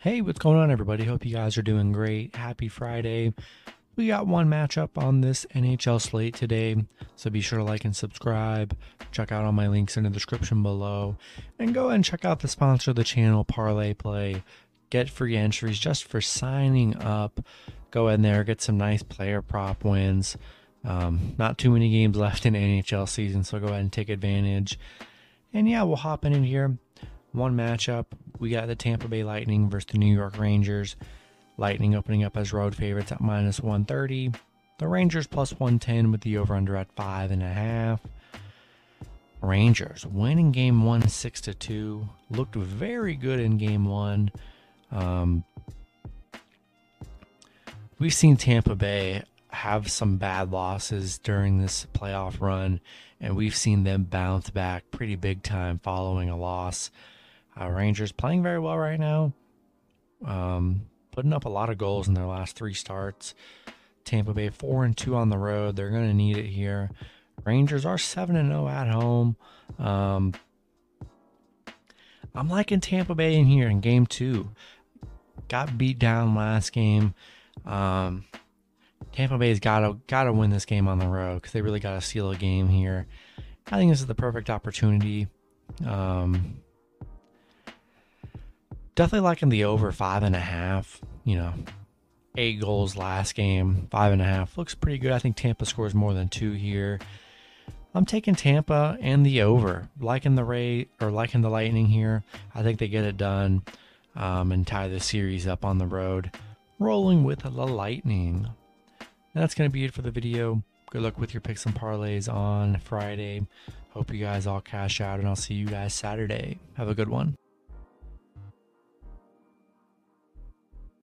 Hey, what's going on, everybody? Hope you guys are doing great. Happy Friday. We got one matchup on this NHL slate today, so be sure to like and subscribe. Check out all my links in the description below, and go ahead and check out the sponsor of the channel, Parlay Play. Get free entries just for signing up. Go in there, get some nice player prop wins. Um, not too many games left in NHL season, so go ahead and take advantage. And yeah, we'll hop in here. One matchup, we got the Tampa Bay Lightning versus the New York Rangers. Lightning opening up as road favorites at minus 130. The Rangers plus 110 with the over under at five and a half. Rangers winning game one six to two. Looked very good in game one. Um, we've seen Tampa Bay have some bad losses during this playoff run, and we've seen them bounce back pretty big time following a loss. Uh, Rangers playing very well right now, um, putting up a lot of goals in their last three starts. Tampa Bay four and two on the road. They're going to need it here. Rangers are seven and zero at home. Um, I'm liking Tampa Bay in here in game two. Got beat down last game. Um, Tampa Bay's got to got to win this game on the road because they really got to seal a game here. I think this is the perfect opportunity. Um, definitely liking the over five and a half. You know, eight goals last game, five and a half looks pretty good. I think Tampa scores more than two here. I'm taking Tampa and the over, liking the Ray or liking the Lightning here. I think they get it done um, and tie the series up on the road. Rolling with the Lightning. And that's going to be it for the video. Good luck with your picks and parlays on Friday. Hope you guys all cash out, and I'll see you guys Saturday. Have a good one.